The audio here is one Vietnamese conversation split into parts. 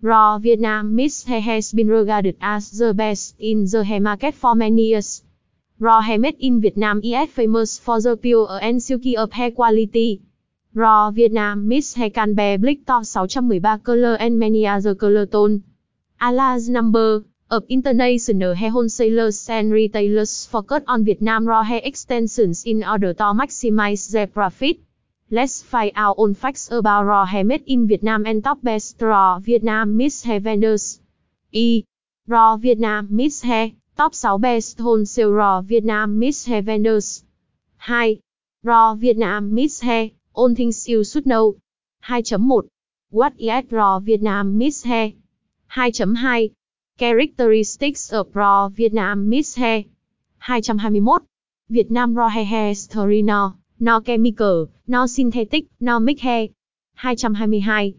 Raw Vietnam Miss Hair has been regarded as the best in the hair market for many years. Raw hair made in Vietnam is famous for the pure and silky of hair quality. Raw Vietnam Miss Hair can be black to 613 color and many other color tone. A large number of international hair wholesalers and retailers focus on Vietnam raw hair extensions in order to maximize their profit. Let's find out all facts about raw hair made in Vietnam and top best raw Vietnam Miss hair vendors. E. Raw Vietnam Miss hair, top 6 best wholesale raw Vietnam Miss hair vendors. 2. Raw Vietnam Miss hair, all things you should know. 2.1. What is raw Vietnam Miss hair? 2.2. Characteristics of raw Vietnam Miss hair. 221. Vietnam raw hair hair story Now. No chemical, no synthetic, no mix hair. 222.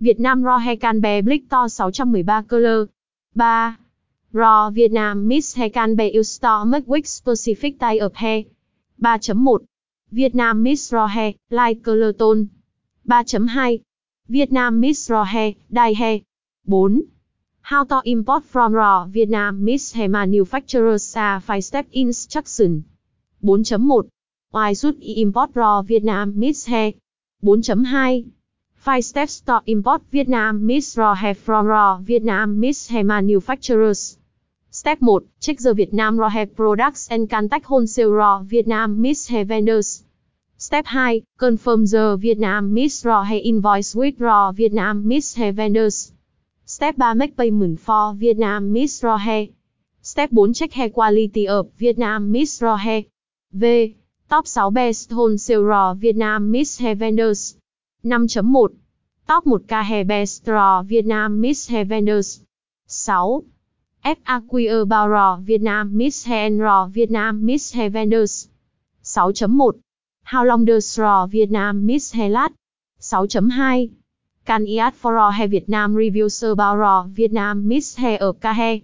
Việt Nam Raw Hair Can Be Bleach to 613 color. 3. Raw Vietnam Mix Hair Can Be Used to Make Wig Specific Type of Hair. 3.1. Vietnam Mix Raw Hair, Light Color Tone. 3.2. Vietnam Mix Raw Hair, Dye Hair. 4. How to import from raw Vietnam Miss Hair Manufacturers are 5 step instruction. 4.1 Why should you import raw Vietnam mixed hair? 4.2 5 steps to import Vietnam mixed raw hair from raw Vietnam mixed hair manufacturers. Step 1. Check the Vietnam raw hair products and contact wholesale raw Vietnam mixed hair vendors. Step 2. Confirm the Vietnam mixed raw hair invoice with raw Vietnam mixed hair vendors. Step 3. Make payment for Vietnam mixed raw hair. Step 4. Check hair quality of Vietnam mixed raw hair. V. Top 6 Best Wholesale Raw Vietnam Miss Hair Vendors 5.1 Top 1K Hair Best Raw Vietnam Miss Hair Vendors 6. FAQ about Raw Vietnam Miss Hair and Raw Vietnam Miss Hair Vendors 6.1 How long does Raw Vietnam Miss Hair last? 6.2 Can I for Raw Hair Vietnam reviews Bao Raw Vietnam Miss Hair ở K Hair?